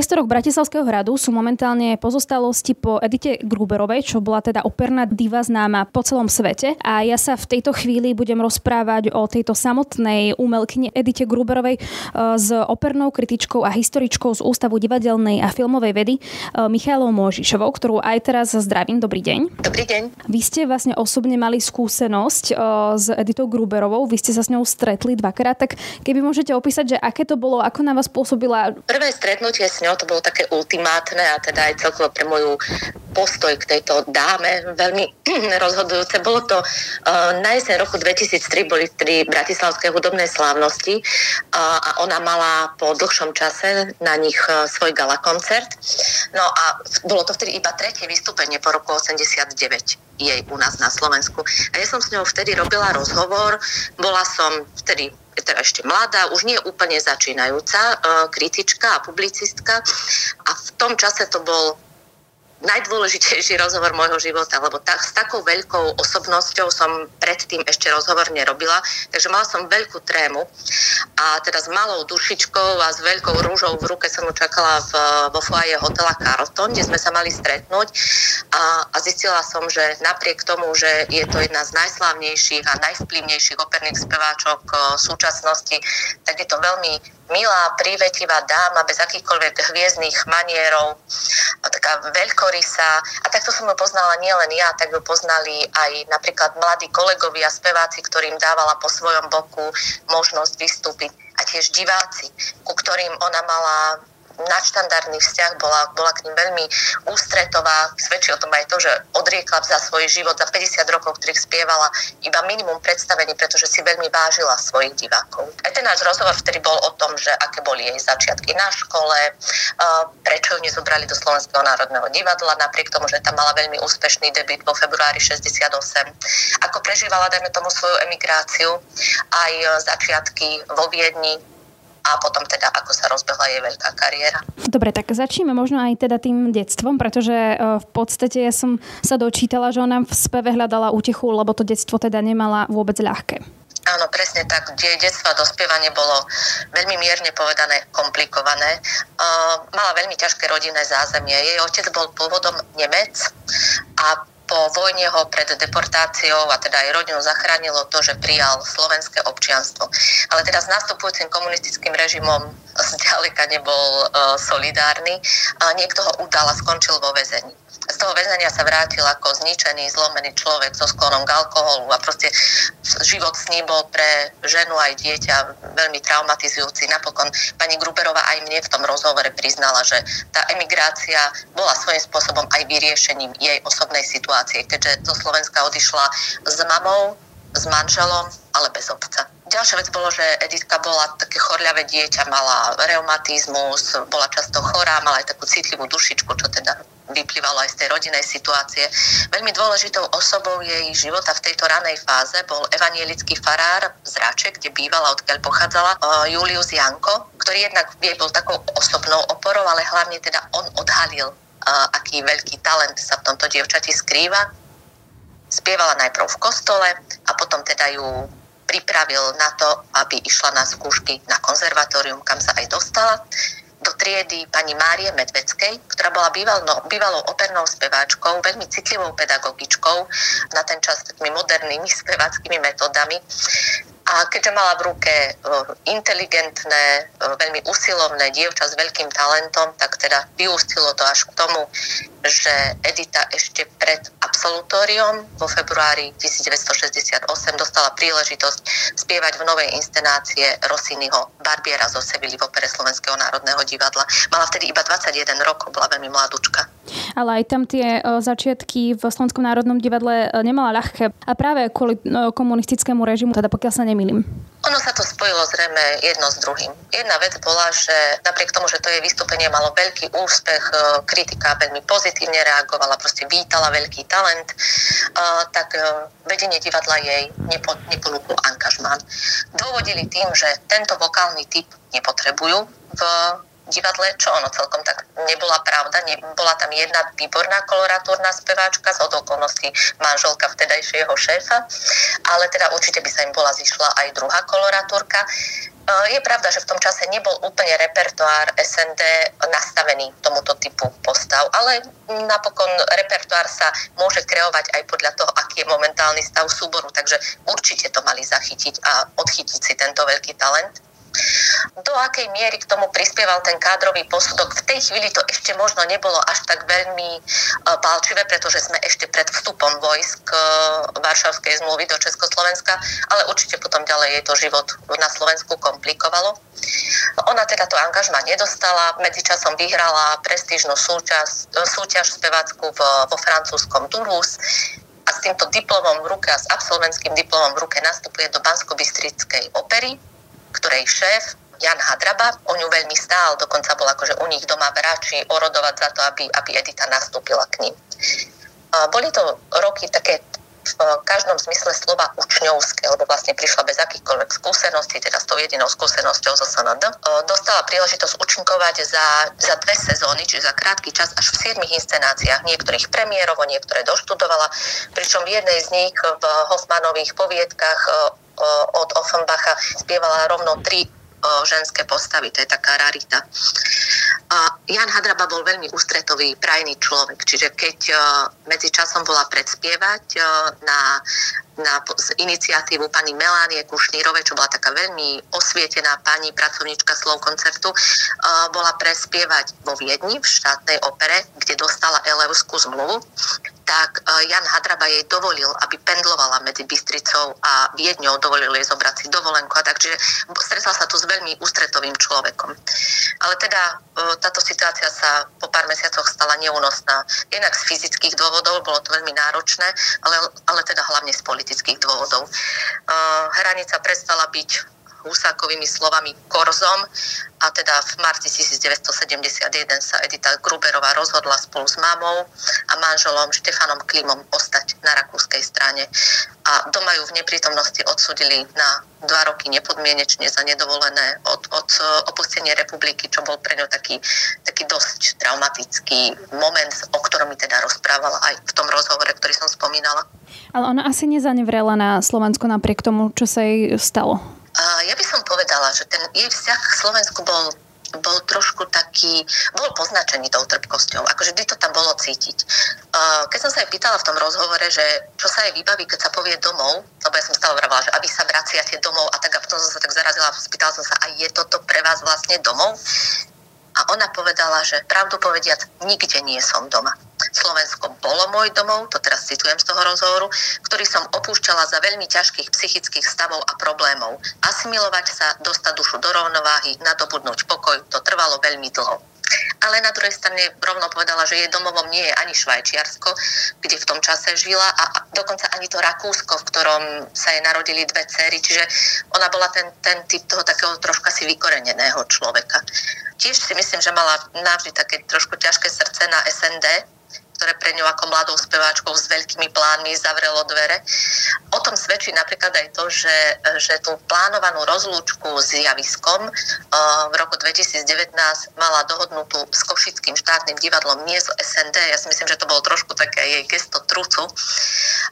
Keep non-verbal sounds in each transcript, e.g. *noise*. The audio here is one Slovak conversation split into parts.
priestoroch Bratislavského hradu sú momentálne pozostalosti po Edite Gruberovej, čo bola teda operná diva známa po celom svete. A ja sa v tejto chvíli budem rozprávať o tejto samotnej umelkyni Edite Gruberovej e, s opernou kritičkou a historičkou z Ústavu divadelnej a filmovej vedy e, Michailou Možišovou, ktorú aj teraz zdravím. Dobrý deň. Dobrý deň. Vy ste vlastne osobne mali skúsenosť e, s Editou Gruberovou, vy ste sa s ňou stretli dvakrát, tak keby môžete opísať, že aké to bolo, ako na vás pôsobila? Prvé stretnutie s ňou to bolo také ultimátne a teda aj celkovo pre moju postoj k tejto dáme veľmi *clears throat* rozhodujúce. Bolo to uh, na jeseň roku 2003 boli tri bratislavské hudobné slávnosti uh, a ona mala po dlhšom čase na nich uh, svoj gala koncert. No a bolo to vtedy iba tretie vystúpenie po roku 89 jej u nás na Slovensku. A ja som s ňou vtedy robila rozhovor, bola som vtedy teda ešte mladá, už nie úplne začínajúca e, kritička a publicistka. A v tom čase to bol najdôležitejší rozhovor môjho života, lebo tak, s takou veľkou osobnosťou som predtým ešte rozhovor nerobila, takže mala som veľkú trému. A teda s malou dušičkou a s veľkou rúžou v ruke som ju čakala v, vo foaje hotela Carlton, kde sme sa mali stretnúť. A, a zistila som, že napriek tomu, že je to jedna z najslávnejších a najvplyvnejších operných speváčok eh, súčasnosti, tak je to veľmi milá, prívetivá dáma bez akýchkoľvek hviezdnych manierov, taká veľkorysá. A takto som ju poznala nielen ja, tak ju poznali aj napríklad mladí kolegovia, speváci, ktorým dávala po svojom boku možnosť vystúpiť a tiež diváci, ku ktorým ona mala nadštandardný vzťah, bola, bola k ním veľmi ústretová. Svedčí o tom aj to, že odriekla za svoj život za 50 rokov, ktorých spievala iba minimum predstavení, pretože si veľmi vážila svojich divákov. Aj ten náš rozhovor vtedy bol o tom, že aké boli jej začiatky na škole, prečo ju nezobrali do Slovenského národného divadla, napriek tomu, že tam mala veľmi úspešný debut vo februári 68. Ako prežívala, dajme tomu, svoju emigráciu, aj začiatky vo Viedni, a potom teda ako sa rozbehla jej veľká kariéra. Dobre, tak začneme možno aj teda tým detstvom, pretože e, v podstate ja som sa dočítala, že ona v speve hľadala útechu, lebo to detstvo teda nemala vôbec ľahké. Áno, presne tak. Jej detstvo a dospievanie bolo veľmi mierne povedané komplikované. Uh, mala veľmi ťažké rodinné zázemie. Jej otec bol pôvodom Nemec a po vojne ho pred deportáciou a teda aj rodinu zachránilo to, že prijal slovenské občianstvo. Ale teda s nastupujúcim komunistickým režimom zďaleka nebol uh, solidárny a niekto ho udal a skončil vo väzení z toho väzenia sa vrátil ako zničený, zlomený človek so sklonom k alkoholu a proste život s ním bol pre ženu aj dieťa veľmi traumatizujúci. Napokon pani Gruberová aj mne v tom rozhovore priznala, že tá emigrácia bola svojím spôsobom aj vyriešením jej osobnej situácie, keďže zo Slovenska odišla s mamou, s manželom, ale bez otca. Ďalšia vec bolo, že Editka bola také chorľavé dieťa, mala reumatizmus, bola často chorá, mala aj takú citlivú dušičku, čo teda vyplývalo aj z tej rodinej situácie. Veľmi dôležitou osobou jej života v tejto ranej fáze bol evanielický farár z Rače, kde bývala, odkiaľ pochádzala, Julius Janko, ktorý jednak jej bol takou osobnou oporou, ale hlavne teda on odhalil, aký veľký talent sa v tomto dievčati skrýva. Spievala najprv v kostole a potom teda ju pripravil na to, aby išla na skúšky na konzervatórium, kam sa aj dostala do triedy pani Márie Medveckej, ktorá bola býval, no, bývalou opernou speváčkou, veľmi citlivou pedagogičkou, na ten čas takými modernými *laughs* speváckými metodami. A keďže mala v ruke e, inteligentné, e, veľmi usilovné dievča s veľkým talentom, tak teda vyústilo to až k tomu, že Edita ešte pred absolutóriom vo februári 1968 dostala príležitosť spievať v novej inscenácie Rossiniho Barbiera zo Sevily v opere Slovenského národného divadla. Mala vtedy iba 21 rokov, bola veľmi mladúčka. Ale aj tam tie e, začiatky v Slovenskom národnom divadle o, nemala ľahké. A práve kvôli o, komunistickému režimu, teda pokiaľ sa nemýlim. Ono sa to spojilo zrejme jedno s druhým. Jedna vec bola, že napriek tomu, že to jej vystúpenie malo veľký úspech, kritika veľmi pozitívne reagovala, proste vítala veľký talent, uh, tak uh, vedenie divadla jej nepo, neponúklo angažmán. Dôvodili tým, že tento vokálny typ nepotrebujú v divadle, čo ono celkom tak nebola pravda. Ne, bola tam jedna výborná koloratúrna speváčka z okolností manželka vtedajšieho šéfa, ale teda určite by sa im bola zišla aj druhá koloratúrka. je pravda, že v tom čase nebol úplne repertoár SND nastavený tomuto typu postav, ale napokon repertoár sa môže kreovať aj podľa toho, aký je momentálny stav súboru, takže určite to mali zachytiť a odchytiť si tento veľký talent. Do akej miery k tomu prispieval ten kádrový posudok? V tej chvíli to ešte možno nebolo až tak veľmi e, palčivé, pretože sme ešte pred vstupom vojsk e, Varšavskej zmluvy do Československa, ale určite potom ďalej jej to život na Slovensku komplikovalo. Ona teda to angažma nedostala, medzičasom vyhrala prestížnu súťaž, súťaž spevackú vo francúzskom Toulouse a s týmto diplomom v ruke a s absolventským diplomom v ruke nastupuje do Bansko-Bystrickej opery ktorej šéf Jan Hadraba, o ňu veľmi stál, dokonca bol akože u nich doma v orodovať za to, aby, aby Edita nastúpila k ním. Boli to roky také v každom zmysle slova učňovské, lebo vlastne prišla bez akýchkoľvek skúseností, teda s tou jedinou skúsenosťou zo SND. Dostala príležitosť učinkovať za, za dve sezóny, čiže za krátky čas až v siedmých inscenáciách, niektorých premiérovo, niektoré doštudovala, pričom v jednej z nich v Hoffmanových poviedkach od Offenbacha spievala rovno tri ženské postavy, to je taká rarita. Jan Hadraba bol veľmi ústretový, prajný človek, čiže keď medzi časom bola predspievať na, na z iniciatívu pani Melánie Kušnírovej, čo bola taká veľmi osvietená pani, pracovníčka slov koncertu, bola prespievať vo Viedni v štátnej opere, kde dostala Elevskú zmluvu tak e, Jan Hadraba jej dovolil, aby pendlovala medzi Bystricou a Viedňou, dovolil jej zobrať si dovolenku a takže stretla sa tu s veľmi ústretovým človekom. Ale teda e, táto situácia sa po pár mesiacoch stala neúnosná. Jednak z fyzických dôvodov, bolo to veľmi náročné, ale, ale teda hlavne z politických dôvodov. E, hranica prestala byť Husákovými slovami korzom a teda v marci 1971 sa Edita Gruberová rozhodla spolu s mamou a manželom Štefanom Klimom ostať na rakúskej strane a doma ju v neprítomnosti odsudili na dva roky nepodmienečne za nedovolené od, od opustenia republiky, čo bol pre ňu taký, taký dosť traumatický moment, o ktorom mi teda rozprávala aj v tom rozhovore, ktorý som spomínala. Ale ona asi nezanevrela na Slovensku napriek tomu, čo sa jej stalo. Ja by som povedala, že ten jej vzťah k Slovensku bol bol trošku taký, bol poznačený tou trpkosťou. Akože vždy to tam bolo cítiť. Keď som sa jej pýtala v tom rozhovore, že čo sa jej vybaví, keď sa povie domov, lebo ja som stále vravila, že aby sa vraciate domov a tak a potom som sa tak zarazila spýtala som sa, a je toto pre vás vlastne domov? A ona povedala, že pravdu povediac, nikde nie som doma. Slovensko bolo môj domov, to teraz citujem z toho rozhovoru, ktorý som opúšťala za veľmi ťažkých psychických stavov a problémov. Asimilovať sa, dostať dušu do rovnováhy, nadobudnúť pokoj, to trvalo veľmi dlho. Ale na druhej strane rovno povedala, že jej domovom nie je ani Švajčiarsko, kde v tom čase žila a dokonca ani to Rakúsko, v ktorom sa jej narodili dve céry, čiže ona bola ten, ten typ toho takého troška si vykoreneného človeka. Tiež si myslím, že mala navždy také trošku ťažké srdce na SND, ktoré pre ňu ako mladou speváčkou s veľkými plánmi zavrelo dvere. O tom svedčí napríklad aj to, že, že tú plánovanú rozlúčku s javiskom uh, v roku 2019 mala dohodnutú s Košickým štátnym divadlom, nie z SND. Ja si myslím, že to bolo trošku také jej gesto trucu.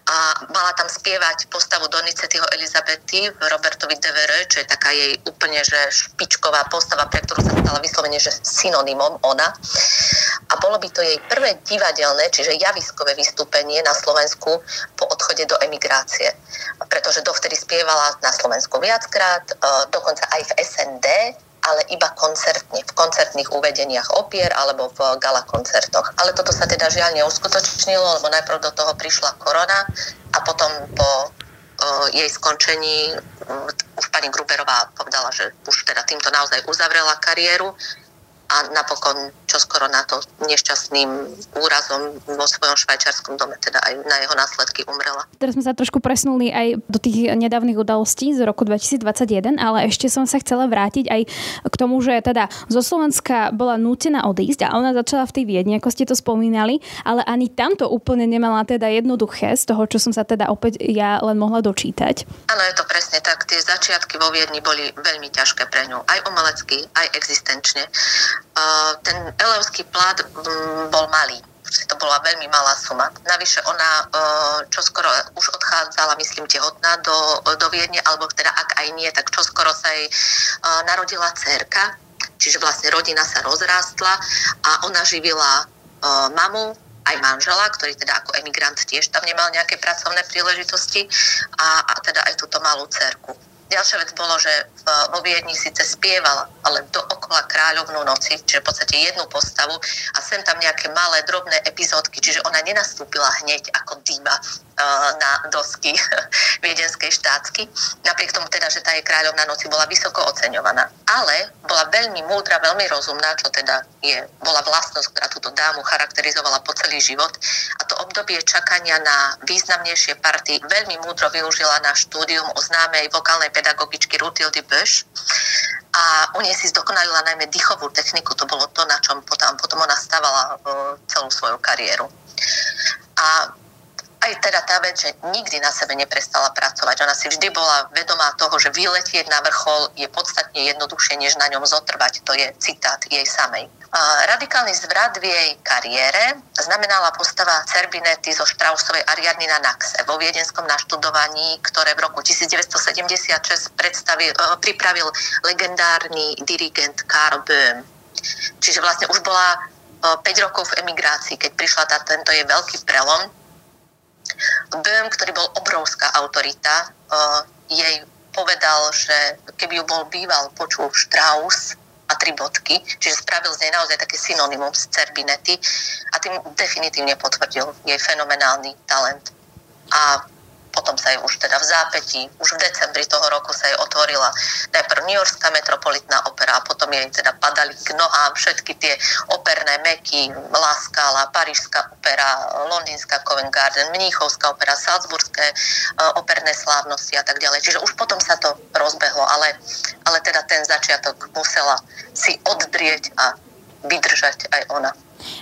A mala tam spievať postavu Donicetyho Elizabety v Robertovi Devere, čo je taká jej úplne že špičková postava, pre ktorú sa stala vyslovene, že synonymom ona. A bolo by to jej prvé divadelné divadelné, čiže javiskové vystúpenie na Slovensku po odchode do emigrácie. Pretože dovtedy spievala na Slovensku viackrát, e, dokonca aj v SND, ale iba koncertne, v koncertných uvedeniach opier alebo v gala koncertoch. Ale toto sa teda žiaľ neuskutočnilo, lebo najprv do toho prišla korona a potom po uh, jej skončení už pani Gruberová povedala, že už teda týmto naozaj uzavrela kariéru a napokon čoskoro na to nešťastným úrazom vo svojom švajčiarskom dome, teda aj na jeho následky umrela. Teraz sme sa trošku presunuli aj do tých nedávnych udalostí z roku 2021, ale ešte som sa chcela vrátiť aj k tomu, že teda zo Slovenska bola nútená odísť a ona začala v tej Viedni, ako ste to spomínali, ale ani tamto úplne nemala teda jednoduché z toho, čo som sa teda opäť ja len mohla dočítať. Áno, je to presne tak. Tie začiatky vo Viedni boli veľmi ťažké pre ňu, aj umelecky, aj existenčne ten elevský plat mm, bol malý. to bola veľmi malá suma. Navyše ona e, čo skoro už odchádzala, myslím, tehotná do, do Viedne, alebo teda ak aj nie, tak čo skoro sa jej e, narodila dcerka, čiže vlastne rodina sa rozrástla a ona živila mamu, aj manžela, ktorý teda ako emigrant tiež tam nemal nejaké pracovné príležitosti a, a teda aj túto malú cerku. Ďalšia vec bolo, že vo Viedni síce spievala, ale dookola kráľovnú noci, čiže v podstate jednu postavu a sem tam nejaké malé, drobné epizódky, čiže ona nenastúpila hneď ako diva na dosky *laughs* viedenskej štátsky. Napriek tomu teda, že tá jej kráľovná noci bola vysoko oceňovaná. Ale bola veľmi múdra, veľmi rozumná, čo teda je, bola vlastnosť, ktorá túto dámu charakterizovala po celý život. A to obdobie čakania na významnejšie party veľmi múdro využila na štúdium o známej vokálnej pedagogičky Rutildy Bush a u nej si zdokonalila najmä dýchovú techniku, to bolo to, na čom potom, potom ona stavala celú svoju kariéru. A aj teda tá vec, že nikdy na sebe neprestala pracovať. Ona si vždy bola vedomá toho, že vyletieť na vrchol je podstatne jednoduchšie, než na ňom zotrvať. To je citát jej samej. Radikálny zvrat v jej kariére znamenala postava Cerbinety zo Štrausovej Ariadny na Naxe vo viedenskom naštudovaní, ktoré v roku 1976 predstavil, e, pripravil legendárny dirigent Karl Böhm. Čiže vlastne už bola 5 e, rokov v emigrácii, keď prišla tá, tento je veľký prelom Böhm, ktorý bol obrovská autorita, uh, jej povedal, že keby ju bol býval, počul Strauss a tri bodky, čiže spravil z nej naozaj také synonymum z Cerbinety a tým definitívne potvrdil jej fenomenálny talent. A potom sa jej už teda v zápätí, už v decembri toho roku sa jej otvorila najprv New Yorkská metropolitná opera a potom jej teda padali k nohám všetky tie operné meky, La Scala, Parížská opera, Londýnska Covent Garden, Mníchovská opera, Salzburské uh, operné slávnosti a tak ďalej. Čiže už potom sa to rozbehlo, ale, ale teda ten začiatok musela si oddrieť a vydržať aj ona.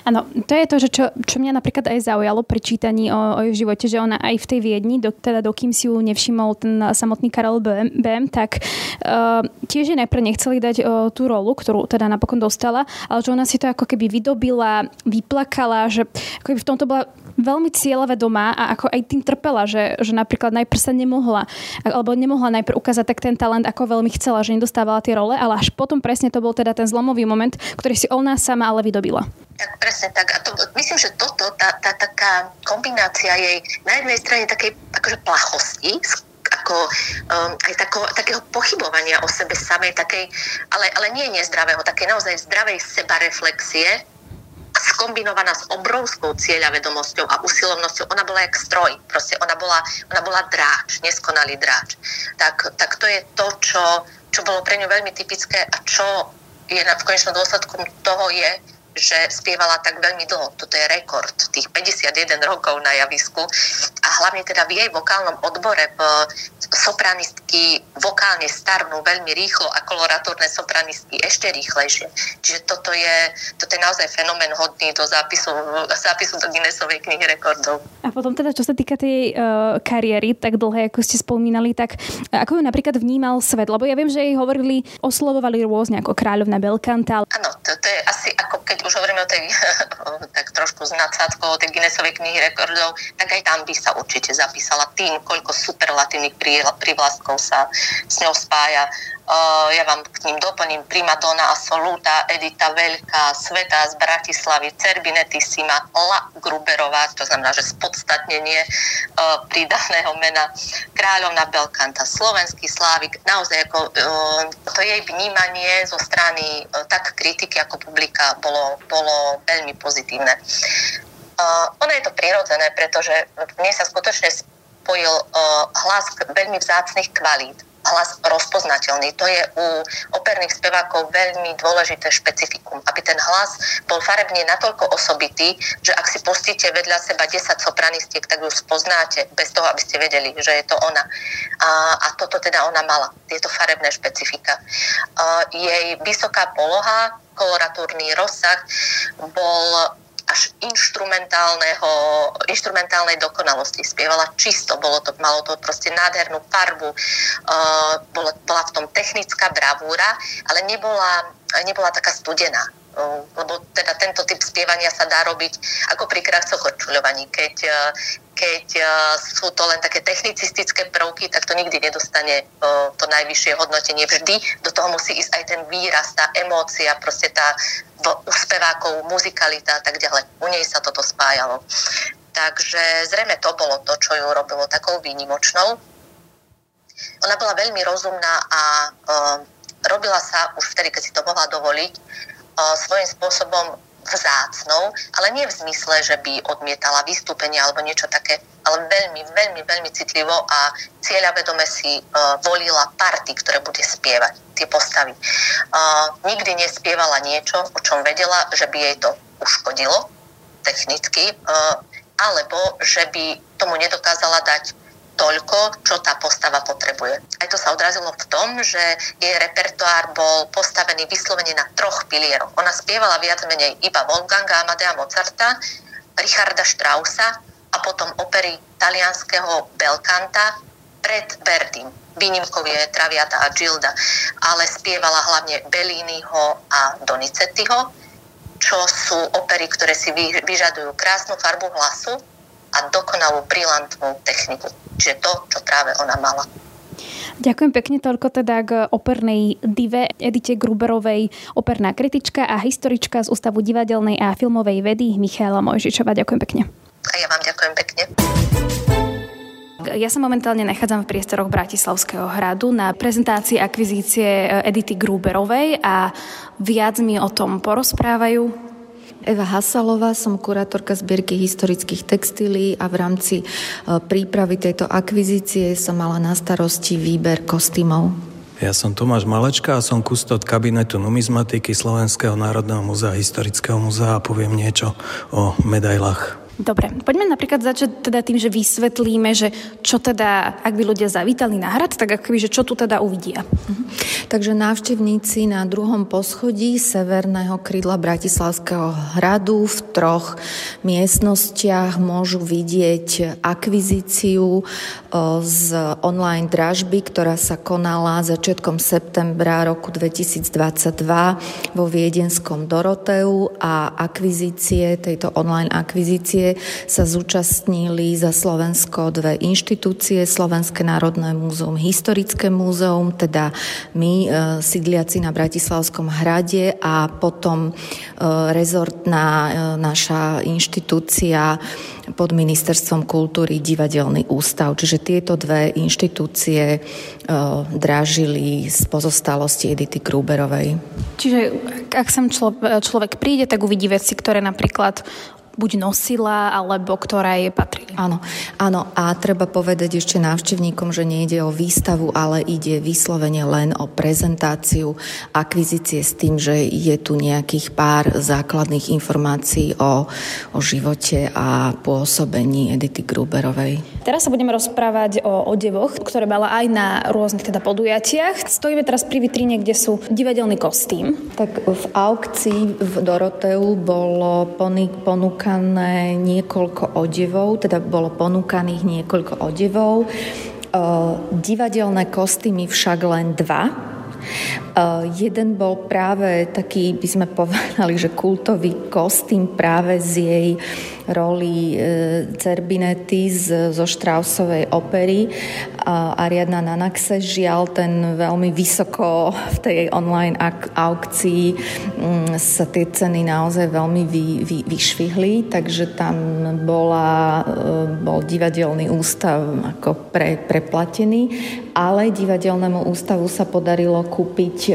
Áno, to je to, že čo, čo mňa napríklad aj zaujalo pri čítaní o, o jej živote, že ona aj v tej Viedni, do, teda dokým si ju nevšimol ten samotný Karel Bem, tak uh, tiež je najprv nechceli dať uh, tú rolu, ktorú teda napokon dostala, ale že ona si to ako keby vydobila, vyplakala, že ako keby v tomto bola veľmi cieľavedomá a ako aj tým trpela, že, že napríklad najprv sa nemohla, alebo nemohla najprv ukázať tak ten talent, ako veľmi chcela, že nedostávala tie role, ale až potom presne to bol teda ten zlomový moment, ktorý si ona sama ale vydobila. Tak presne tak. A to, myslím, že toto, tá, tá taká kombinácia jej na jednej strane takej akože plachosti, ako um, aj tako, takého pochybovania o sebe samej, takej, ale, ale nie nezdravého, také naozaj zdravej sebareflexie, skombinovaná s obrovskou cieľavedomosťou a usilovnosťou. Ona bola jak stroj, proste ona bola, ona bola dráč, neskonalý dráč. Tak, tak to je to, čo, čo bolo pre ňu veľmi typické a čo je na, v konečnom dôsledku toho je, že spievala tak veľmi dlho. Toto je rekord, tých 51 rokov na javisku. A hlavne teda v jej vokálnom odbore sopranistky vokálne starnú veľmi rýchlo a koloratórne sopranistky ešte rýchlejšie. Čiže toto je, toto je naozaj fenomén hodný do zápisu, zápisu do Guinnessovej knihy rekordov. A potom teda, čo sa týka tej uh, kariéry, tak dlhé, ako ste spomínali, tak ako ju napríklad vnímal svet? Lebo ja viem, že jej hovorili, oslovovali rôzne ako kráľovná Belkanta. Áno, to, to je asi ako keď už hovoríme o tej *laughs* tak trošku s nadsádkou o tej Guinnessovej knihy rekordov, tak aj tam by sa určite zapísala tým, koľko superlatívnych privlastkov sa s ňou spája. Ja vám k ním doplním. Primadonna Assoluta, Edita Veľká, Sveta z Bratislavy, Cerbinetissima, La Gruberová, to znamená, že spodstatnenie pridaného mena, Kráľovna Belkanta, Slovenský Slávik, naozaj ako to jej vnímanie zo strany tak kritiky ako publika bolo, bolo veľmi pozitívne. Ono je to prirodzené, pretože mne sa skutočne spojil hlas veľmi vzácných kvalít hlas rozpoznateľný. To je u operných spevákov veľmi dôležité špecifikum, aby ten hlas bol farebne natoľko osobitý, že ak si pustíte vedľa seba 10 sopranistiek, tak ju spoznáte bez toho, aby ste vedeli, že je to ona. A, a toto teda ona mala, tieto farebné špecifika. Jej vysoká poloha, koloratúrny rozsah bol až instrumentálneho, instrumentálnej dokonalosti. Spievala čisto, bolo to, malo to proste nádhernú farbu, uh, bola, bola v tom technická bravúra, ale nebola nebola taká studená lebo teda tento typ spievania sa dá robiť ako pri kravcokorčuľovaní. Keď, keď sú to len také technicistické prvky, tak to nikdy nedostane to najvyššie hodnotenie. Vždy do toho musí ísť aj ten výraz, tá emócia, proste tá u spevákov muzikalita a tak ďalej. U nej sa toto spájalo. Takže zrejme to bolo to, čo ju robilo takou výnimočnou. Ona bola veľmi rozumná a robila sa už vtedy, keď si to mohla dovoliť, svojím spôsobom vzácnou, ale nie v zmysle, že by odmietala vystúpenie alebo niečo také, ale veľmi, veľmi, veľmi citlivo a cieľavedome si uh, volila party, ktoré bude spievať, tie postavy. Uh, nikdy nespievala niečo, o čom vedela, že by jej to uškodilo technicky, uh, alebo že by tomu nedokázala dať toľko, čo tá postava potrebuje. Aj to sa odrazilo v tom, že jej repertoár bol postavený vyslovene na troch pilieroch. Ona spievala viac menej iba Wolfganga Amadea Mozarta, Richarda Straussa a potom opery talianského Belkanta pred Verdim. Výnimkou je Traviata a Gilda, ale spievala hlavne Belliniho a Donizettiho, čo sú opery, ktoré si vyžadujú krásnu farbu hlasu a dokonalú brilantnú techniku. Čiže to, čo práve ona mala. Ďakujem pekne toľko teda k opernej dive Edite Gruberovej, operná kritička a historička z Ústavu divadelnej a filmovej vedy Michála Mojžičová. Ďakujem pekne. A ja vám ďakujem pekne. Ja sa momentálne nachádzam v priestoroch Bratislavského hradu na prezentácii akvizície Edity Gruberovej a viac mi o tom porozprávajú Eva Hasalová, som kurátorka zbierky historických textílií a v rámci e, prípravy tejto akvizície som mala na starosti výber kostýmov. Ja som Tomáš Malečka a som kustot kabinetu numizmatiky Slovenského národného múzea, historického múzea a poviem niečo o medailách. Dobre, poďme napríklad začať teda tým, že vysvetlíme, že čo teda, ak by ľudia zavítali na hrad, tak akoby, že čo tu teda uvidia. Mhm. Takže návštevníci na druhom poschodí severného krídla Bratislavského hradu v troch miestnostiach môžu vidieť akvizíciu z online dražby, ktorá sa konala začiatkom septembra roku 2022 vo Viedenskom Doroteu a akvizície, tejto online akvizície sa zúčastnili za Slovensko dve inštitúcie, Slovenské národné múzeum, Historické múzeum, teda my, e, sídliaci na Bratislavskom hrade a potom e, rezortná e, naša inštitúcia pod Ministerstvom kultúry Divadelný ústav. Čiže tieto dve inštitúcie e, drážili z pozostalosti Edity Kruberovej. Čiže ak sem člo, človek príde, tak uvidí veci, ktoré napríklad buď nosila, alebo ktorá jej patrili. Áno, áno a treba povedať ešte návštevníkom, že nejde o výstavu, ale ide vyslovene len o prezentáciu akvizície s tým, že je tu nejakých pár základných informácií o, o živote a pôsobení Edity Gruberovej. Teraz sa budeme rozprávať o odevoch, ktoré mala aj na rôznych teda podujatiach. Stojíme teraz pri vitríne, kde sú divadelný kostým. Tak v aukcii v Doroteu bolo ponúk ponúkané niekoľko odevov, teda bolo ponúkaných niekoľko odevov. E, divadelné kostýmy však len dva. E, jeden bol práve taký, by sme povedali, že kultový kostým práve z jej roli e, Cerbinetti zo Štrausovej opery Ariadna Nanaxe. Žiaľ, ten veľmi vysoko v tej online aukcii mm, sa tie ceny naozaj veľmi vy, vy, vyšvihli, takže tam bola, e, bol divadelný ústav ako pre, preplatený, ale divadelnému ústavu sa podarilo kúpiť e,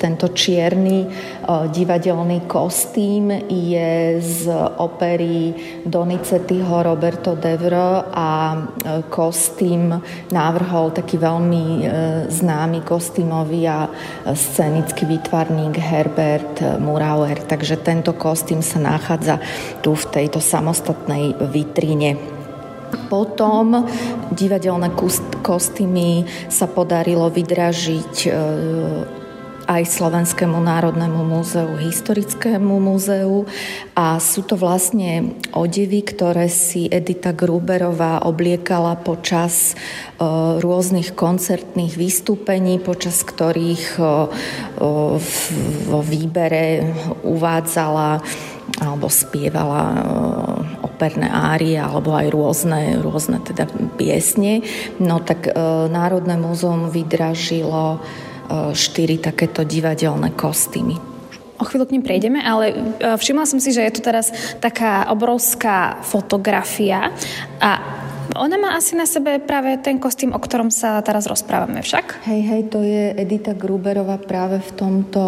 tento čierny divadelný kostým je z opery Donizettiho Roberto Devro a e, kostým návrhol taký veľmi e, známy kostýmový a e, scenický výtvarník Herbert Murauer. Takže tento kostým sa nachádza tu v tejto samostatnej vitríne. Potom divadelné kostýmy sa podarilo vydražiť aj Slovenskému národnému múzeu, historickému múzeu a sú to vlastne odevy, ktoré si Edita Gruberová obliekala počas rôznych koncertných vystúpení, počas ktorých vo výbere uvádzala alebo spievala operné árie alebo aj rôzne, rôzne teda piesne. No tak Národné múzeum vydražilo štyri takéto divadelné kostýmy. O chvíľu k ním prejdeme, ale všimla som si, že je tu teraz taká obrovská fotografia a ona má asi na sebe práve ten kostým, o ktorom sa teraz rozprávame však. Hej, hej, to je Edita Gruberová práve v tomto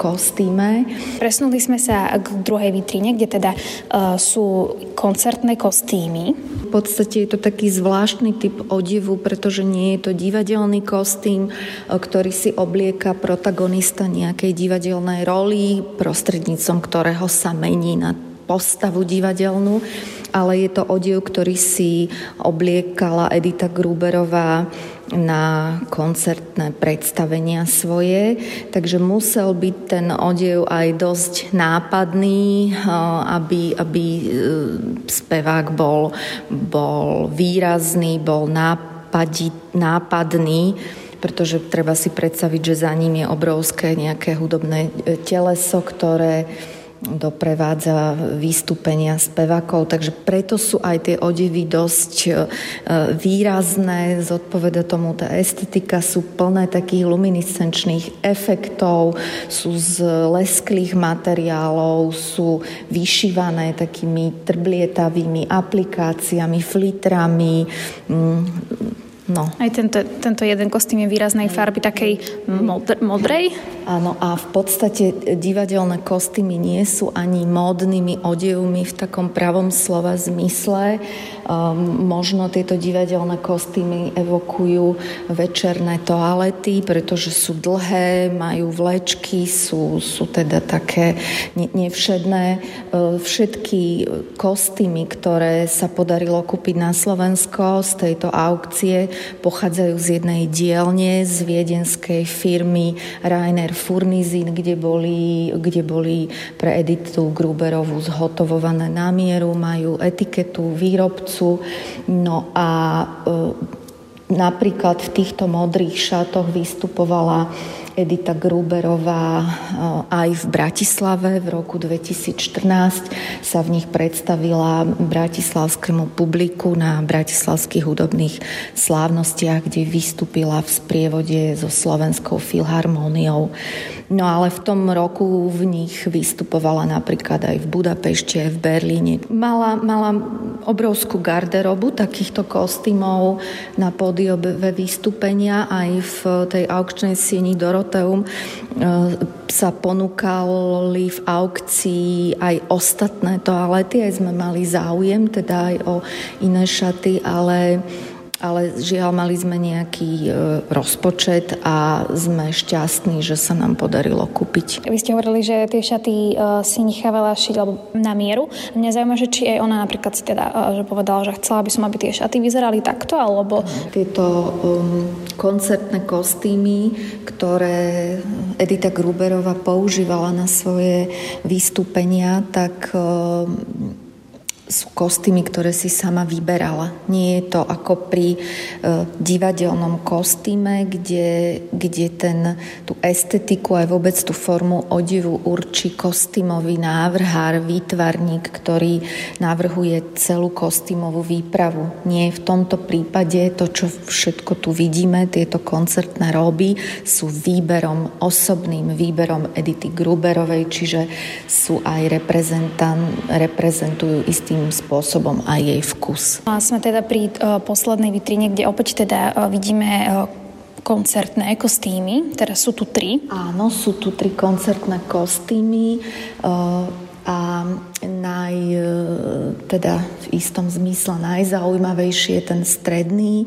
kostýme. Presnuli sme sa k druhej vitrine, kde teda uh, sú koncertné kostýmy. V podstate je to taký zvláštny typ odevu, pretože nie je to divadelný kostým, ktorý si oblieka protagonista nejakej divadelnej roli, prostrednícom ktorého sa mení na postavu divadelnú, ale je to odev, ktorý si obliekala Edita Gruberová na koncertné predstavenia svoje, takže musel byť ten odev aj dosť nápadný, aby, aby e, spevák bol, bol výrazný, bol nápadí, nápadný pretože treba si predstaviť, že za ním je obrovské nejaké hudobné e, teleso, ktoré doprevádza vystúpenia spevákov, takže preto sú aj tie odevy dosť e, výrazné, zodpoveda tomu tá estetika, sú plné takých luminiscenčných efektov, sú z lesklých materiálov, sú vyšívané takými trblietavými aplikáciami, flitrami, mm, No. Aj tento, tento jeden kostým je výraznej farby takej modr- modrej. Áno, a v podstate divadelné kostýmy nie sú ani módnymi odevmi v takom pravom slova zmysle. Um, možno tieto divadelné kostýmy evokujú večerné toalety, pretože sú dlhé, majú vlečky, sú, sú teda také nevšedné. Uh, všetky kostýmy, ktoré sa podarilo kúpiť na Slovensko z tejto aukcie, pochádzajú z jednej dielne z viedenskej firmy Rainer Furnizin, kde boli, kde boli pre Editu Gruberovú zhotovované na mieru, majú etiketu výrobcu prácu. No a e, napríklad v týchto modrých šatoch vystupovala Edita Gruberová eh, aj v Bratislave v roku 2014 sa v nich predstavila bratislavskému publiku na bratislavských hudobných slávnostiach, kde vystúpila v sprievode so Slovenskou filharmóniou. No ale v tom roku v nich vystupovala napríklad aj v Budapešti, aj v Berlíne. Mala, mala obrovskú garderobu takýchto kostýmov na pódiové vystúpenia aj v tej aukčnej sieni Dorot Proteum e, sa ponúkali v aukcii aj ostatné toalety, aj sme mali záujem, teda aj o iné šaty, ale ale žiaľ mali sme nejaký e, rozpočet a sme šťastní, že sa nám podarilo kúpiť. Vy ste hovorili, že tie šaty e, si nechávala šiť alebo na mieru. Mňa zaujíma, že či aj ona napríklad si teda e, že povedala, že chcela by som, aby tie šaty vyzerali takto, alebo... Tieto um, koncertné kostýmy, ktoré Edita Gruberová používala na svoje vystúpenia, tak um, sú kostýmy, ktoré si sama vyberala. Nie je to ako pri e, divadelnom kostýme, kde, kde ten, tú estetiku aj vôbec tú formu odevu určí kostýmový návrhár, výtvarník, ktorý navrhuje celú kostýmovú výpravu. Nie v tomto prípade to, čo všetko tu vidíme, tieto koncertné roby sú výberom, osobným výberom Edity Gruberovej, čiže sú aj reprezentujú istým istým spôsobom aj jej vkus. A sme teda pri uh, poslednej vitrine, kde opäť teda uh, vidíme uh, koncertné kostýmy, teraz sú tu tri. Áno, sú tu tri koncertné kostýmy a naj, teda v istom zmysle najzaujímavejší je ten stredný,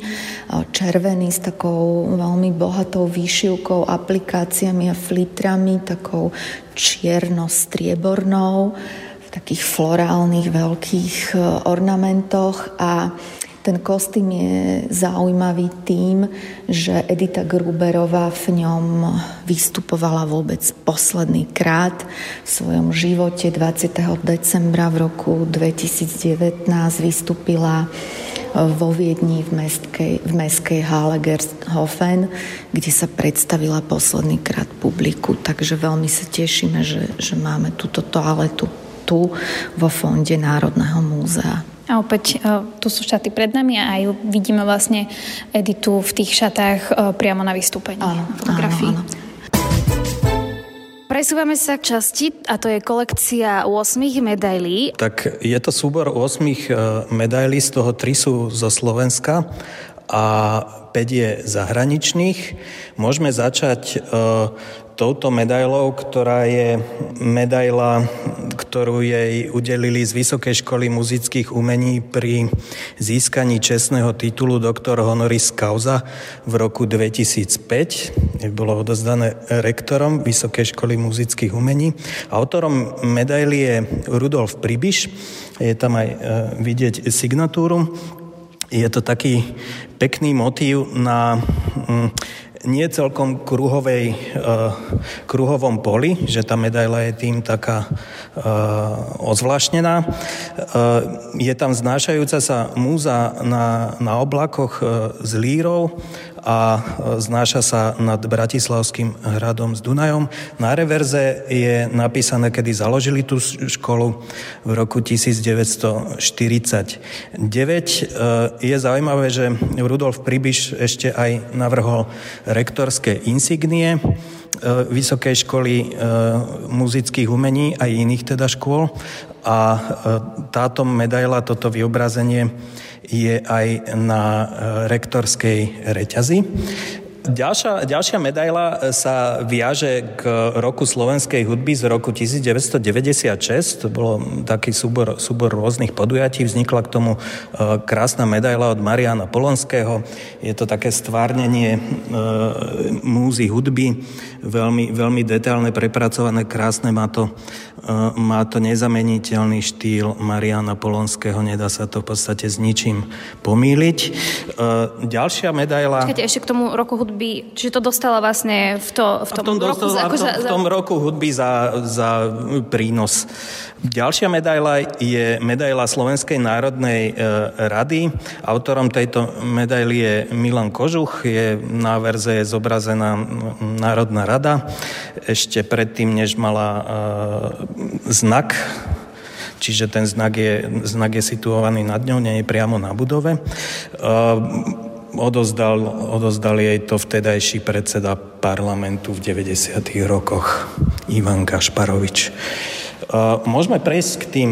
červený s takou veľmi bohatou výšivkou, aplikáciami a flitrami, takou čierno-striebornou takých florálnych veľkých e, ornamentoch a Ten kostým je zaujímavý tým, že Edita Gruberová v ňom vystupovala vôbec posledný krát v svojom živote. 20. decembra v roku 2019 vystúpila vo Viedni v mestskej, v mestskej hále Gersthofen, kde sa predstavila posledný krát publiku. Takže veľmi sa tešíme, že, že máme túto toaletu tu vo fonde Národného múzea. A opäť e, tu sú šaty pred nami a aj vidíme vlastne Editu v tých šatách e, priamo na vystúpení. Áno, fotografii. Áno, áno. Presúvame sa k časti a to je kolekcia 8 medailí. Tak je to súbor 8 e, medailí, z toho 3 sú zo Slovenska a 5 je zahraničných. Môžeme začať touto medailou, ktorá je medaila, ktorú jej udelili z Vysokej školy muzických umení pri získaní čestného titulu doktor honoris causa v roku 2005. Bolo odozdané rektorom Vysokej školy muzických umení. Autorom medaily je Rudolf Pribiš. Je tam aj e, vidieť signatúru. Je to taký pekný motív na mm, nie celkom kruhovej, uh, kruhovom poli, že tá medaila je tým taká uh, ozvláštnená. Uh, je tam znášajúca sa múza na, na oblakoch s lírou a znáša sa nad Bratislavským hradom s Dunajom. Na reverze je napísané, kedy založili tú školu v roku 1949. Je zaujímavé, že Rudolf Pribiš ešte aj navrhol rektorské insignie Vysokej školy muzických umení aj iných teda škôl a táto medaila, toto vyobrazenie je aj na e, rektorskej reťazi. Ďalšia, ďalšia medaila sa viaže k roku slovenskej hudby z roku 1996. To bolo taký súbor, súbor rôznych podujatí. Vznikla k tomu e, krásna medaila od Mariana Polonského. Je to také stvárnenie e, múzy hudby, veľmi, veľmi detailne, prepracované, krásne. Má to, má to nezameniteľný štýl Mariana Polonského. Nedá sa to v podstate s ničím pomýliť. Ďalšia medaila... Čakajte, ešte k tomu roku hudby hudby, čiže to dostala vlastne v, to, v tom, v tom roku... Dostala, v, tom, v tom roku hudby za, za prínos. Ďalšia medaila je medaila Slovenskej národnej e, rady. Autorom tejto medaily je Milan Kožuch, je na verze je zobrazená Národná rada. Ešte predtým, než mala e, znak čiže ten znak je, znak je situovaný nad ňou, nie je priamo na budove. E, odozdal, odozdal jej to vtedajší predseda parlamentu v 90. rokoch, Ivan Gašparovič. Môžeme prejsť k tým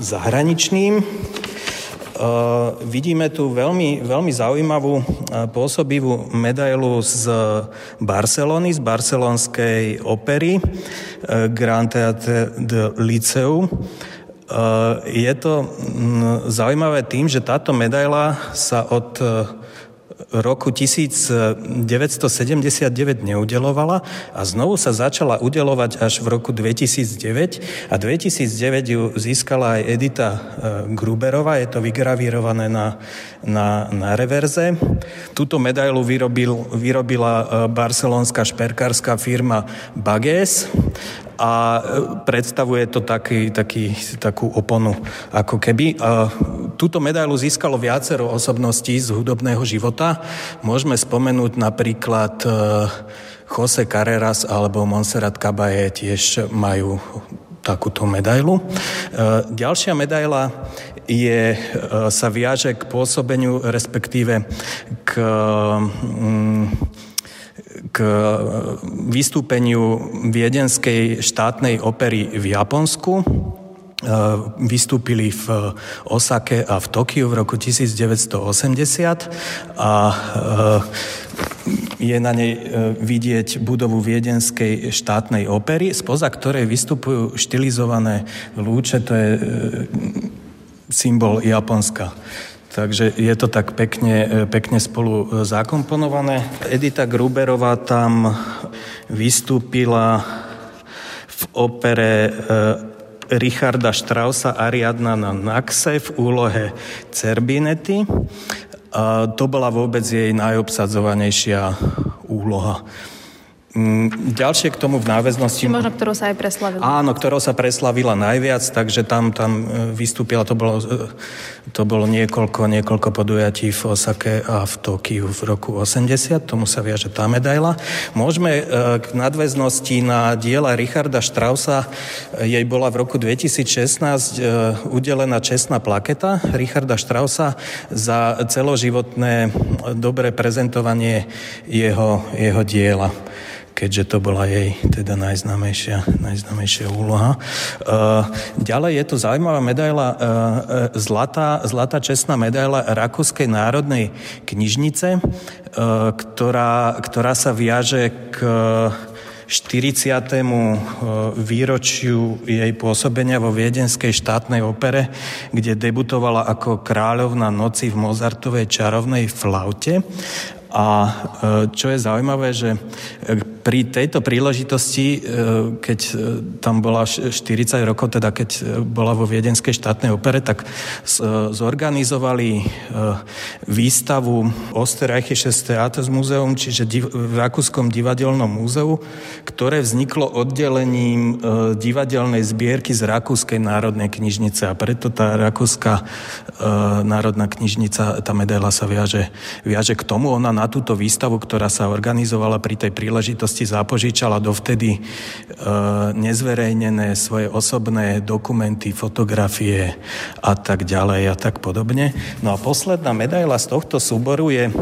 zahraničným. Vidíme tu veľmi, veľmi zaujímavú pôsobivú medailu z Barcelony, z barcelonskej opery Grand Theatre de Liceu. Je to zaujímavé tým, že táto medaila sa od roku 1979 neudelovala a znovu sa začala udelovať až v roku 2009 a 2009 ju získala aj Edita e, Gruberová, je to vygravírované na, na, na reverze. Túto medailu vyrobil, vyrobila e, barcelonská šperkárska firma Bages a e, predstavuje to taký, taký, takú oponu ako keby. A túto medailu získalo viacero osobností z hudobného života. Môžeme spomenúť napríklad e, Jose Carreras alebo Monserrat Caballé tiež majú takúto medailu. E, ďalšia medaila je, sa viaže k pôsobeniu, respektíve k mm, k e, vystúpeniu viedenskej štátnej opery v Japonsku. E, vystúpili v Osake a v Tokiu v roku 1980 a e, je na nej vidieť budovu viedenskej štátnej opery, spoza ktorej vystupujú štilizované lúče, to je symbol Japonska. Takže je to tak pekne, e, pekne spolu e, zakomponované. Edita Gruberová tam vystúpila v opere e, Richarda Strausa Ariadna na Naxe v úlohe Cerbinety. A to bola vôbec jej najobsadzovanejšia úloha. Mm, ďalšie k tomu v náväznosti... Možno, ktorou sa aj preslavila. Áno, ktorou sa preslavila najviac, takže tam, tam e, vystúpila, to bolo, e, to bolo niekoľko, niekoľko podujatí v Osake a v Tokiu v roku 80, tomu sa viaže tá medaila. Môžeme e, k nadväznosti na diela Richarda Strausa, jej bola v roku 2016 udelená čestná plaketa Richarda Strausa za celoživotné dobré prezentovanie jeho, jeho diela keďže to bola jej teda najznámejšia, najznámejšia úloha. Uh, ďalej je tu zaujímavá medaila, zlatá, zlatá čestná medaila Rakúskej národnej knižnice, uh, ktorá, ktorá sa viaže k 40. výročiu jej pôsobenia vo Viedenskej štátnej opere, kde debutovala ako kráľovna noci v Mozartovej čarovnej flaute. A čo je zaujímavé, že pri tejto príležitosti, e, keď e, tam bola 40 rokov, teda keď e, bola vo Viedenskej štátnej opere, tak zorganizovali výstavu Osterreichisches Theaters Museum, čiže v Rakúskom divadelnom múzeu, ktoré vzniklo oddelením divadelnej zbierky z Rakúskej národnej knižnice a preto tá Rakúska národná knižnica, tá medaila sa viaže, viaže k tomu. Ona na túto výstavu, ktorá sa organizovala pri tej príležitosti minulosti zapožičala dovtedy e, nezverejnené svoje osobné dokumenty, fotografie a tak ďalej a tak podobne. No a posledná medaila z tohto súboru je e, e,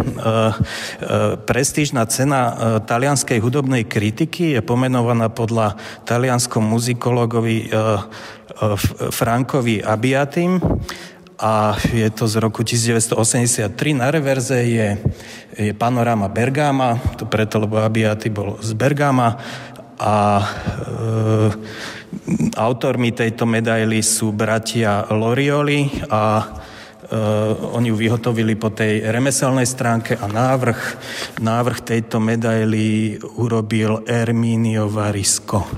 prestížna cena talianskej hudobnej kritiky, je pomenovaná podľa talianskom muzikologovi Frankovi Abiatim a je to z roku 1983. Na reverze je, je panoráma Bergama, to preto, lebo Abiaty bol z Bergama a e, autormi tejto medaily sú bratia Lorioli a Uh, oni ju vyhotovili po tej remeselnej stránke a návrh, návrh tejto medaily urobil Erminio Varisko.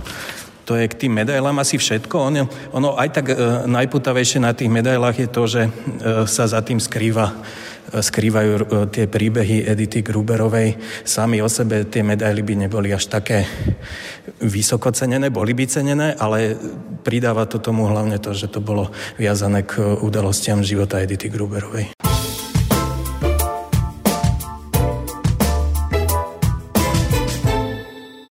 To je k tým medailám asi všetko. Ono, ono aj tak e, najputavejšie na tých medailách je to, že e, sa za tým skrýva e, skrývajú e, tie príbehy Edity Gruberovej. Sami o sebe tie medaily by neboli až také vysoko cenené, boli by cenené, ale pridáva to tomu hlavne to, že to bolo viazané k udalostiam života Edity Gruberovej.